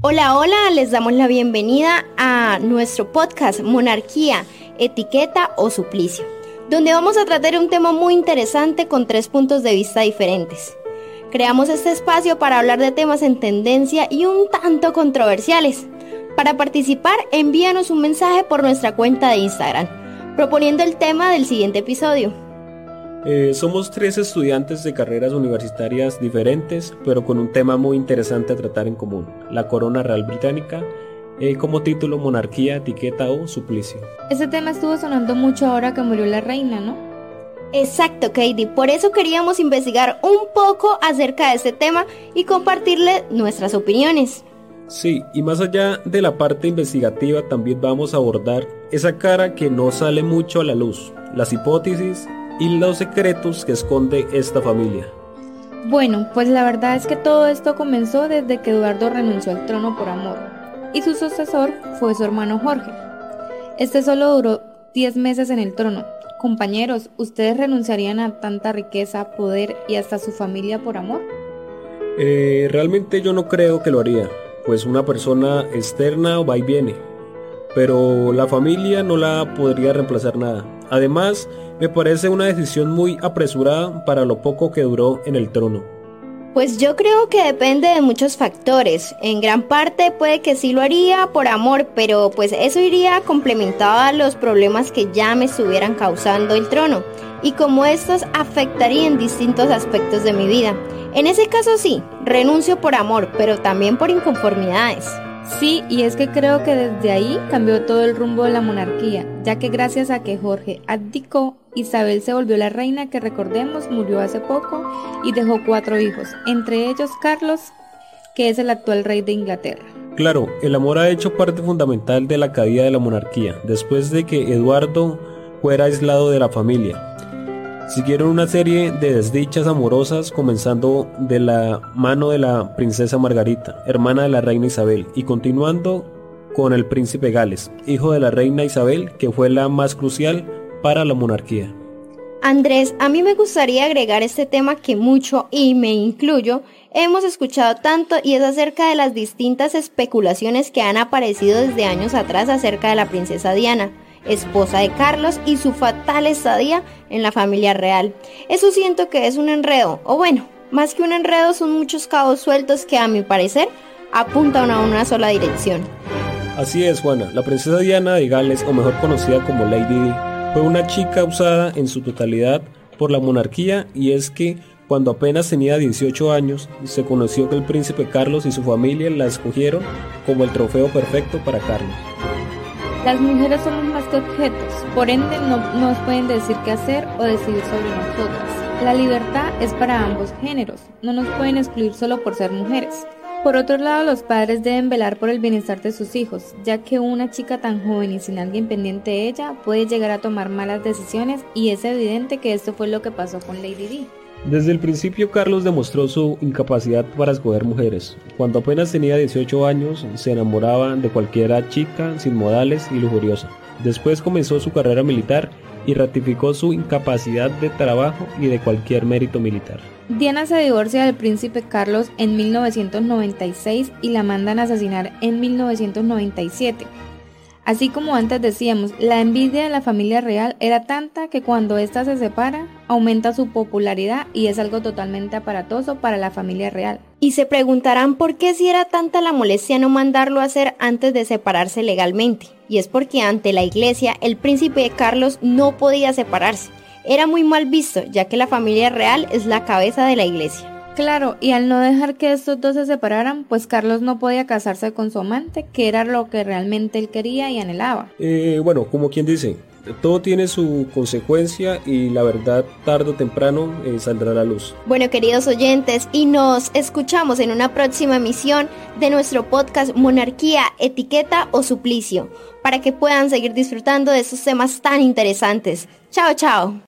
Hola, hola, les damos la bienvenida a nuestro podcast Monarquía, Etiqueta o Suplicio, donde vamos a tratar un tema muy interesante con tres puntos de vista diferentes. Creamos este espacio para hablar de temas en tendencia y un tanto controversiales. Para participar, envíanos un mensaje por nuestra cuenta de Instagram, proponiendo el tema del siguiente episodio. Eh, somos tres estudiantes de carreras universitarias diferentes, pero con un tema muy interesante a tratar en común, la corona real británica, eh, como título monarquía, etiqueta o suplicio. Ese tema estuvo sonando mucho ahora que murió la reina, ¿no? Exacto, Katie. Por eso queríamos investigar un poco acerca de este tema y compartirle nuestras opiniones. Sí, y más allá de la parte investigativa también vamos a abordar esa cara que no sale mucho a la luz, las hipótesis y los secretos que esconde esta familia. Bueno, pues la verdad es que todo esto comenzó desde que Eduardo renunció al trono por amor, y su sucesor fue su hermano Jorge. Este solo duró 10 meses en el trono. Compañeros, ¿ustedes renunciarían a tanta riqueza, poder y hasta su familia por amor? Eh, realmente yo no creo que lo haría, pues una persona externa va y viene, pero la familia no la podría reemplazar nada. Además, me parece una decisión muy apresurada para lo poco que duró en el trono. Pues yo creo que depende de muchos factores. En gran parte puede que sí lo haría por amor, pero pues eso iría complementado a los problemas que ya me estuvieran causando el trono y cómo estos afectarían distintos aspectos de mi vida. En ese caso sí, renuncio por amor, pero también por inconformidades. Sí, y es que creo que desde ahí cambió todo el rumbo de la monarquía, ya que gracias a que Jorge abdicó, Isabel se volvió la reina que recordemos murió hace poco y dejó cuatro hijos, entre ellos Carlos, que es el actual rey de Inglaterra. Claro, el amor ha hecho parte fundamental de la caída de la monarquía, después de que Eduardo fuera aislado de la familia. Siguieron una serie de desdichas amorosas comenzando de la mano de la princesa Margarita, hermana de la reina Isabel, y continuando con el príncipe Gales, hijo de la reina Isabel, que fue la más crucial para la monarquía. Andrés, a mí me gustaría agregar este tema que mucho, y me incluyo, hemos escuchado tanto y es acerca de las distintas especulaciones que han aparecido desde años atrás acerca de la princesa Diana esposa de Carlos, y su fatal estadía en la familia real. Eso siento que es un enredo, o bueno, más que un enredo son muchos cabos sueltos que a mi parecer apuntan a una sola dirección. Así es, Juana. La princesa Diana de Gales, o mejor conocida como Lady Di, fue una chica usada en su totalidad por la monarquía y es que cuando apenas tenía 18 años, se conoció que el príncipe Carlos y su familia la escogieron como el trofeo perfecto para Carlos. Las mujeres somos más que objetos, por ende no nos pueden decir qué hacer o decidir sobre nosotras. La libertad es para ambos géneros, no nos pueden excluir solo por ser mujeres. Por otro lado, los padres deben velar por el bienestar de sus hijos, ya que una chica tan joven y sin alguien pendiente de ella puede llegar a tomar malas decisiones y es evidente que esto fue lo que pasó con Lady Di. Desde el principio Carlos demostró su incapacidad para escoger mujeres. Cuando apenas tenía 18 años se enamoraba de cualquiera chica sin modales y lujuriosa. Después comenzó su carrera militar y ratificó su incapacidad de trabajo y de cualquier mérito militar. Diana se divorcia del príncipe Carlos en 1996 y la mandan asesinar en 1997. Así como antes decíamos, la envidia de la familia real era tanta que cuando ésta se separa, aumenta su popularidad y es algo totalmente aparatoso para la familia real. Y se preguntarán por qué si era tanta la molestia no mandarlo a hacer antes de separarse legalmente. Y es porque ante la iglesia el príncipe Carlos no podía separarse. Era muy mal visto, ya que la familia real es la cabeza de la iglesia. Claro, y al no dejar que estos dos se separaran, pues Carlos no podía casarse con su amante, que era lo que realmente él quería y anhelaba. Eh, bueno, como quien dice, todo tiene su consecuencia y la verdad tarde o temprano eh, saldrá a la luz. Bueno, queridos oyentes, y nos escuchamos en una próxima emisión de nuestro podcast Monarquía, Etiqueta o Suplicio, para que puedan seguir disfrutando de estos temas tan interesantes. Chao, chao.